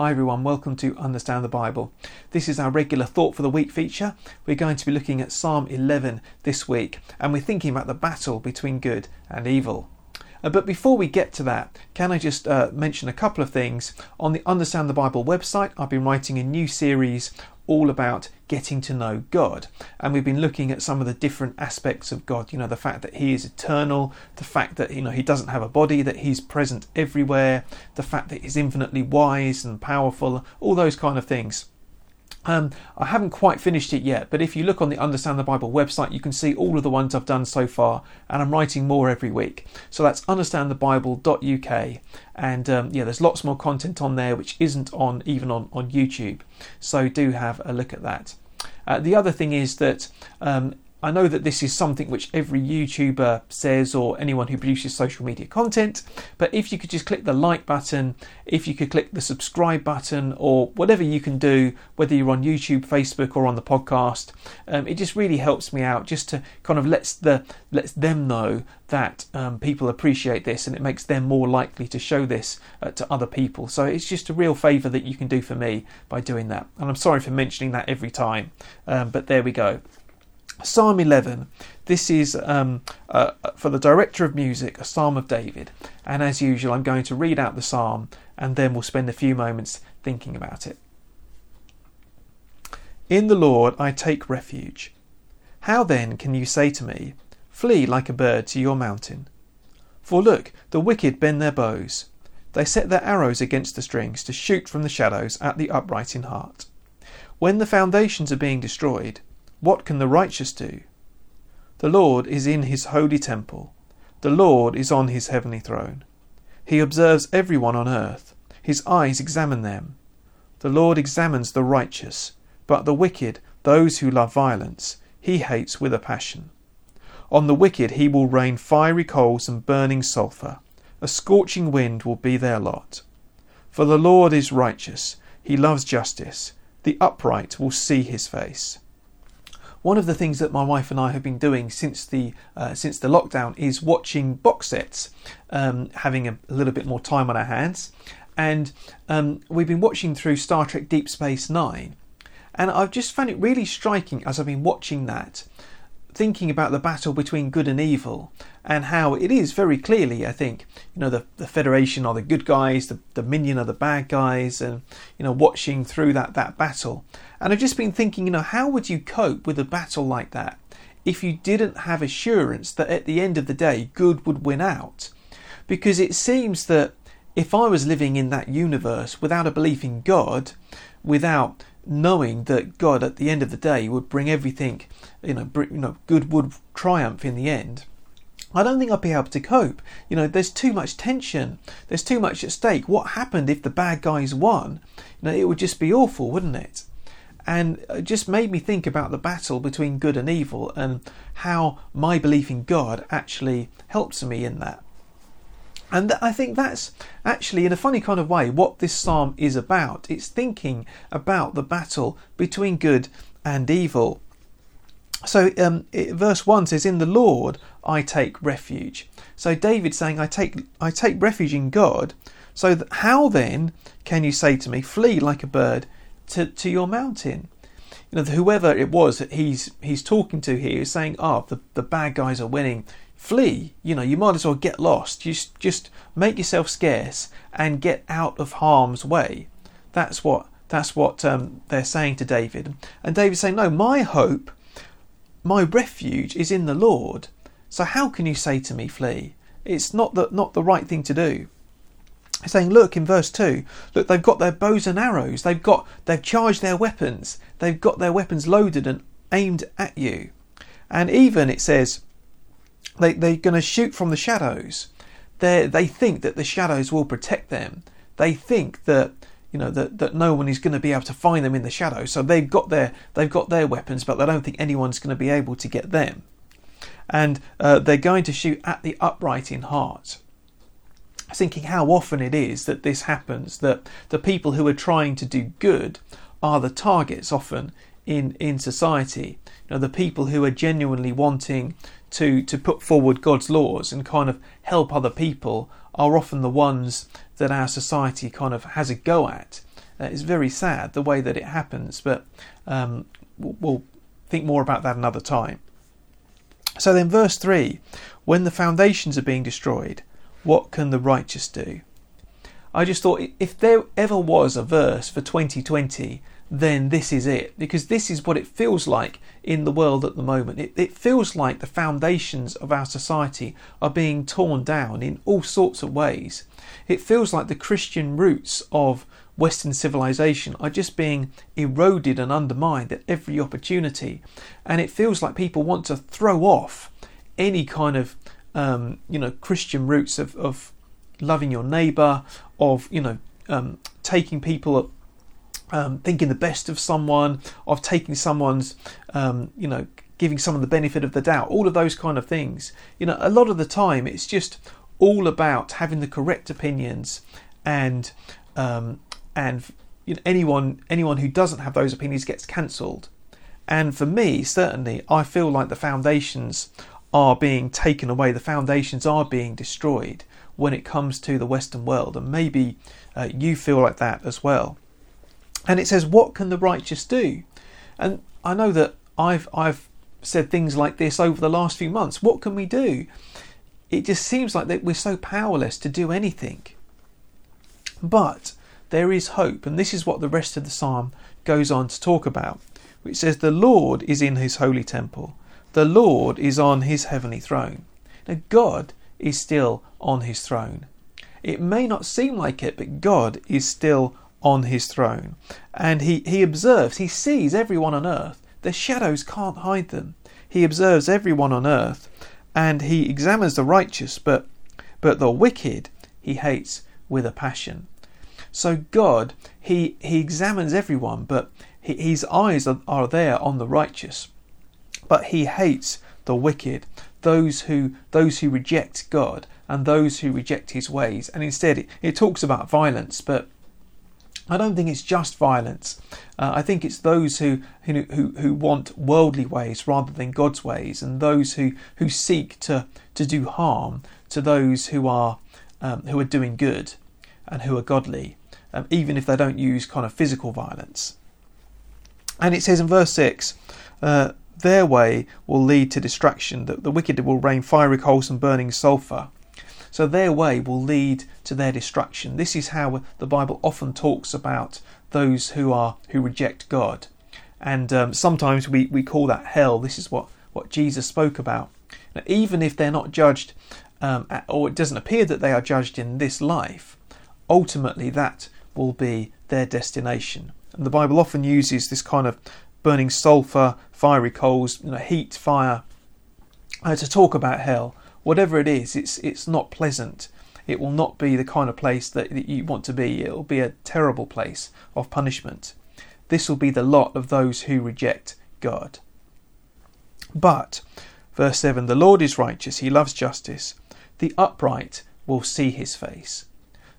Hi everyone, welcome to Understand the Bible. This is our regular Thought for the Week feature. We're going to be looking at Psalm 11 this week and we're thinking about the battle between good and evil. Uh, but before we get to that, can I just uh, mention a couple of things? On the Understand the Bible website, I've been writing a new series all about getting to know God. And we've been looking at some of the different aspects of God. You know, the fact that He is eternal, the fact that, you know, He doesn't have a body, that He's present everywhere, the fact that He's infinitely wise and powerful, all those kind of things. Um, I haven't quite finished it yet, but if you look on the Understand the Bible website, you can see all of the ones I've done so far, and I'm writing more every week. So that's understandthebible.uk, and um, yeah, there's lots more content on there which isn't on even on, on YouTube. So do have a look at that. Uh, the other thing is that um, I know that this is something which every YouTuber says or anyone who produces social media content, but if you could just click the like button, if you could click the subscribe button, or whatever you can do, whether you're on YouTube, Facebook, or on the podcast, um, it just really helps me out just to kind of lets the lets them know that um, people appreciate this and it makes them more likely to show this uh, to other people. So it's just a real favour that you can do for me by doing that. And I'm sorry for mentioning that every time, um, but there we go. Psalm 11. This is um, uh, for the director of music, a psalm of David. And as usual, I'm going to read out the psalm and then we'll spend a few moments thinking about it. In the Lord I take refuge. How then can you say to me, Flee like a bird to your mountain? For look, the wicked bend their bows. They set their arrows against the strings to shoot from the shadows at the upright in heart. When the foundations are being destroyed, what can the righteous do? The Lord is in his holy temple. The Lord is on his heavenly throne. He observes everyone on earth. His eyes examine them. The Lord examines the righteous, but the wicked, those who love violence, he hates with a passion. On the wicked he will rain fiery coals and burning sulphur. A scorching wind will be their lot. For the Lord is righteous, he loves justice. The upright will see his face one of the things that my wife and I have been doing since the uh, since the lockdown is watching box sets, um, having a, a, little bit more time on our hands, and um, we've been watching through Star Trek Deep Space Nine, and I've just found it really striking as I've been watching that thinking about the battle between good and evil and how it is very clearly, I think, you know, the, the Federation are the good guys, the, the Dominion are the bad guys, and, you know, watching through that, that battle. And I've just been thinking, you know, how would you cope with a battle like that if you didn't have assurance that at the end of the day, good would win out? Because it seems that if I was living in that universe without a belief in God, without knowing that God at the end of the day would bring everything, you know, you know, good would triumph in the end. I don't think I'd be able to cope. You know, there's too much tension. There's too much at stake. What happened if the bad guys won? You know, it would just be awful, wouldn't it? And it just made me think about the battle between good and evil and how my belief in God actually helps me in that. And I think that's actually, in a funny kind of way, what this psalm is about. It's thinking about the battle between good and evil. So, um, it, verse one says, "In the Lord I take refuge." So David saying, "I take I take refuge in God." So that, how then can you say to me, "Flee like a bird to, to your mountain"? You know, whoever it was that he's he's talking to here is saying, "Oh, the the bad guys are winning flee. You know, you might as well get lost. Just just make yourself scarce and get out of harm's way. That's what that's what um, they're saying to David. And David's saying, no, my hope, my refuge is in the Lord. So how can you say to me, flee? It's not the not the right thing to do. He's saying, look in verse two, look, they've got their bows and arrows. They've got they've charged their weapons. They've got their weapons loaded and aimed at you. And even it says they, they're going to shoot from the shadows. They they think that the shadows will protect them. They think that you know that, that no one is going to be able to find them in the shadows. So they've got their they've got their weapons, but they don't think anyone's going to be able to get them. And uh, they're going to shoot at the upright in heart. Thinking how often it is that this happens, that the people who are trying to do good are the targets often in in society. You know, the people who are genuinely wanting to to put forward God's laws and kind of help other people are often the ones that our society kind of has a go at. Uh, it's very sad the way that it happens, but um, we'll think more about that another time. So then, verse 3 when the foundations are being destroyed, what can the righteous do? I just thought if there ever was a verse for 2020, then this is it. Because this is what it feels like in the world at the moment. It, it, feels like the foundations of our society are being torn down in all sorts of ways. It feels like the Christian roots of Western civilization are just being eroded and undermined at every opportunity. And it feels like people want to throw off any kind of um, you know Christian roots of, of loving your neighbour, of you know um, taking people, um, thinking the best of someone, of taking someone's um, you know giving someone the benefit of the doubt, all of those kind of things. You know, a lot of the time it's just all about having the correct opinions and um, and you know, anyone anyone who doesn't have those opinions gets cancelled. And for me, certainly, I feel like the foundations are being taken away, the foundations are being destroyed when it comes to the Western world, and maybe uh, you feel like that as well. And it says, "What can the righteous do?" And I know that I've I've said things like this over the last few months. What can we do? It just seems like that we're so powerless to do anything. But there is hope, and this is what the rest of the psalm goes on to talk about, which says, "The Lord is in His holy temple." The Lord is on his heavenly throne. Now, God is still on his throne. It may not seem like it, but God is still on his throne. And he, he observes, he sees everyone on earth. The shadows can't hide them. He observes everyone on earth and he examines the righteous, but, but the wicked he hates with a passion. So God, he, he examines everyone, but he, his eyes are, are there on the righteous but he hates the wicked, those who those who reject God and those who reject his ways. And instead it, it talks about violence, but I don't think it's just violence. Uh, I think it's those who, who who want worldly ways rather than God's ways, and those who, who seek to, to do harm to those who are um, who are doing good and who are godly, um, even if they don't use kind of physical violence. And it says in verse six, uh, their way will lead to destruction, that the wicked will rain fiery coals and burning sulphur. So their way will lead to their destruction. This is how the Bible often talks about those who are who reject God. And um, sometimes we, we call that hell. This is what, what Jesus spoke about. Now, even if they're not judged, um, or it doesn't appear that they are judged in this life, ultimately that will be their destination. And the Bible often uses this kind of burning sulphur, fiery coals, you know, heat, fire, uh, to talk about hell. Whatever it is, it's it's not pleasant. It will not be the kind of place that, that you want to be. It will be a terrible place of punishment. This will be the lot of those who reject God. But, verse 7 the Lord is righteous, he loves justice. The upright will see his face.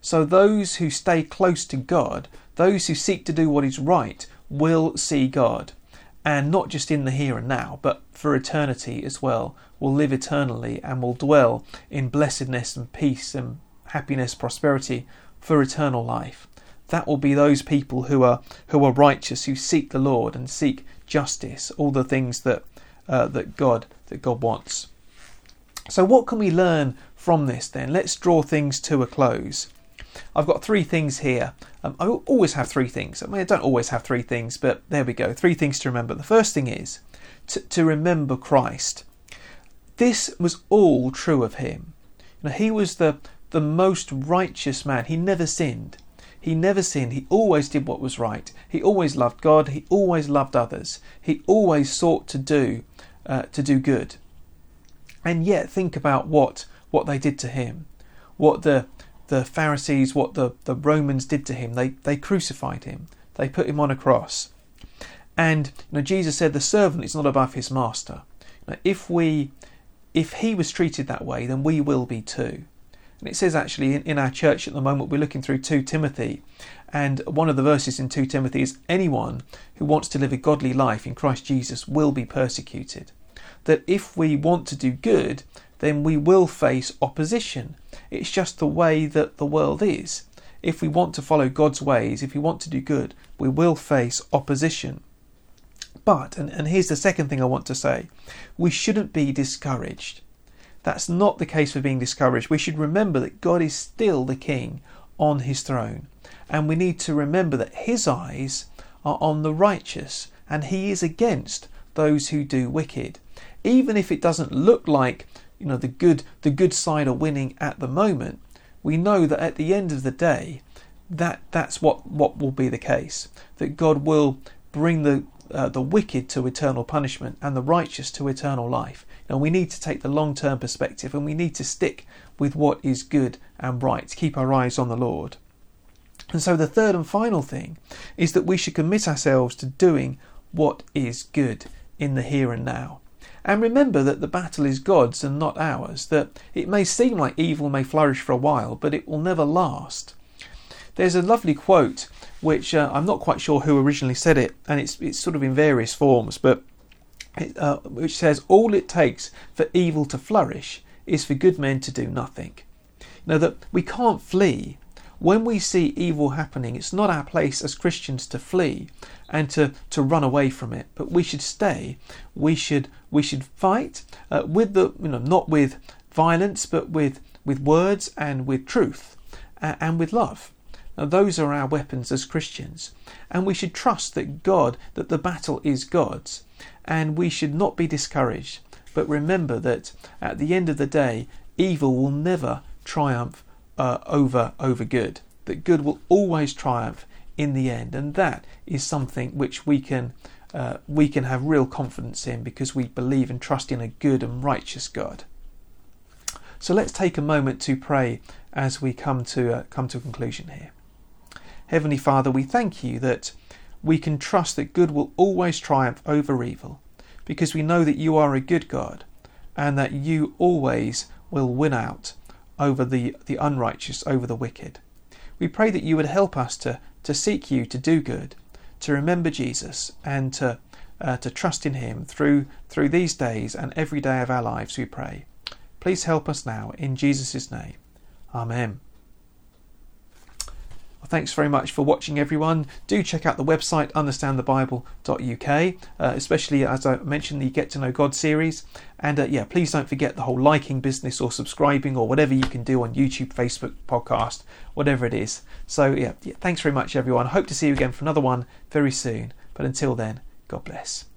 So, those who stay close to God, those who seek to do what is right, will see God. And not just in the here and now, but for eternity as well, will live eternally and will dwell in blessedness and peace and happiness, prosperity for eternal life. That will be those people who are who are righteous, who seek the Lord and seek justice, all the things that uh, that God that God wants. So, what can we learn from this then? Let's draw things to a close. I've got three things here. Um, I always have three things. I mean, I don't always have three things, but there we go. Three things to remember. The first thing is to, to remember Christ. This was all true of him. You know, he was the, the most righteous man. He never sinned. He never sinned. He always did what was right. He always loved God. He always loved others. He always sought to do uh, to do good. And yet, think about what what they did to him, what the the Pharisees, what the, the Romans did to him. They, they crucified him, they put him on a cross. And you know, Jesus said, The servant is not above his master. Now, if we if he was treated that way, then we will be too. And it says actually in, in our church at the moment, we're looking through 2 Timothy, and one of the verses in 2 Timothy is anyone who wants to live a godly life in Christ Jesus will be persecuted. That if we want to do good, then we will face opposition. It's just the way that the world is. if we want to follow God's ways, if we want to do good, we will face opposition. But, and, and here's the second thing I want to say we shouldn't be discouraged. That's not the case for being discouraged. We should remember that God is still the King on his throne. And we need to remember that his eyes are on the righteous and he is against those who do wicked. Even if it doesn't look like you know the good the good side are winning at the moment, we know that at the end of the day that that's what what will be the case that God will bring the uh, the wicked to eternal punishment and the righteous to eternal life. And we need to take the long term perspective and we need to stick with what is good and right, keep our eyes on the Lord. And so the third and final thing is that we should commit ourselves to doing what is good in the here and now. And remember that the battle is God's and not ours, that it may seem like evil may flourish for a while, but it will never last. There's a lovely quote which uh, I'm not quite sure who originally said it, and it's, it's sort of in various forms, but it, uh, which says, All it takes for evil to flourish is for good men to do nothing. Now, that we can't flee. When we see evil happening, it's not our place as Christians to flee and to, to run away from it, but we should stay. We should we should fight uh, with the you know not with violence, but with with words and with truth uh, and with love. Now, those are our weapons as Christians, and we should trust that God, that the battle is God's, and we should not be discouraged, but remember that at the end of the day, evil will never triumph uh, over over good. That good will always triumph in the end, and that is something which we can uh, we can have real confidence in because we believe and trust in a good and righteous God. So let's take a moment to pray as we come to uh, come to a conclusion here. Heavenly Father, we thank you that we can trust that good will always triumph over evil because we know that you are a good God and that you always will win out over the, the unrighteous, over the wicked. We pray that you would help us to, to seek you to do good, to remember Jesus, and to, uh, to trust in him through, through these days and every day of our lives, we pray. Please help us now, in Jesus' name. Amen. Thanks very much for watching, everyone. Do check out the website understandthebible.uk, uh, especially as I mentioned the Get to Know God series. And uh, yeah, please don't forget the whole liking business or subscribing or whatever you can do on YouTube, Facebook, podcast, whatever it is. So yeah, yeah thanks very much, everyone. Hope to see you again for another one very soon. But until then, God bless.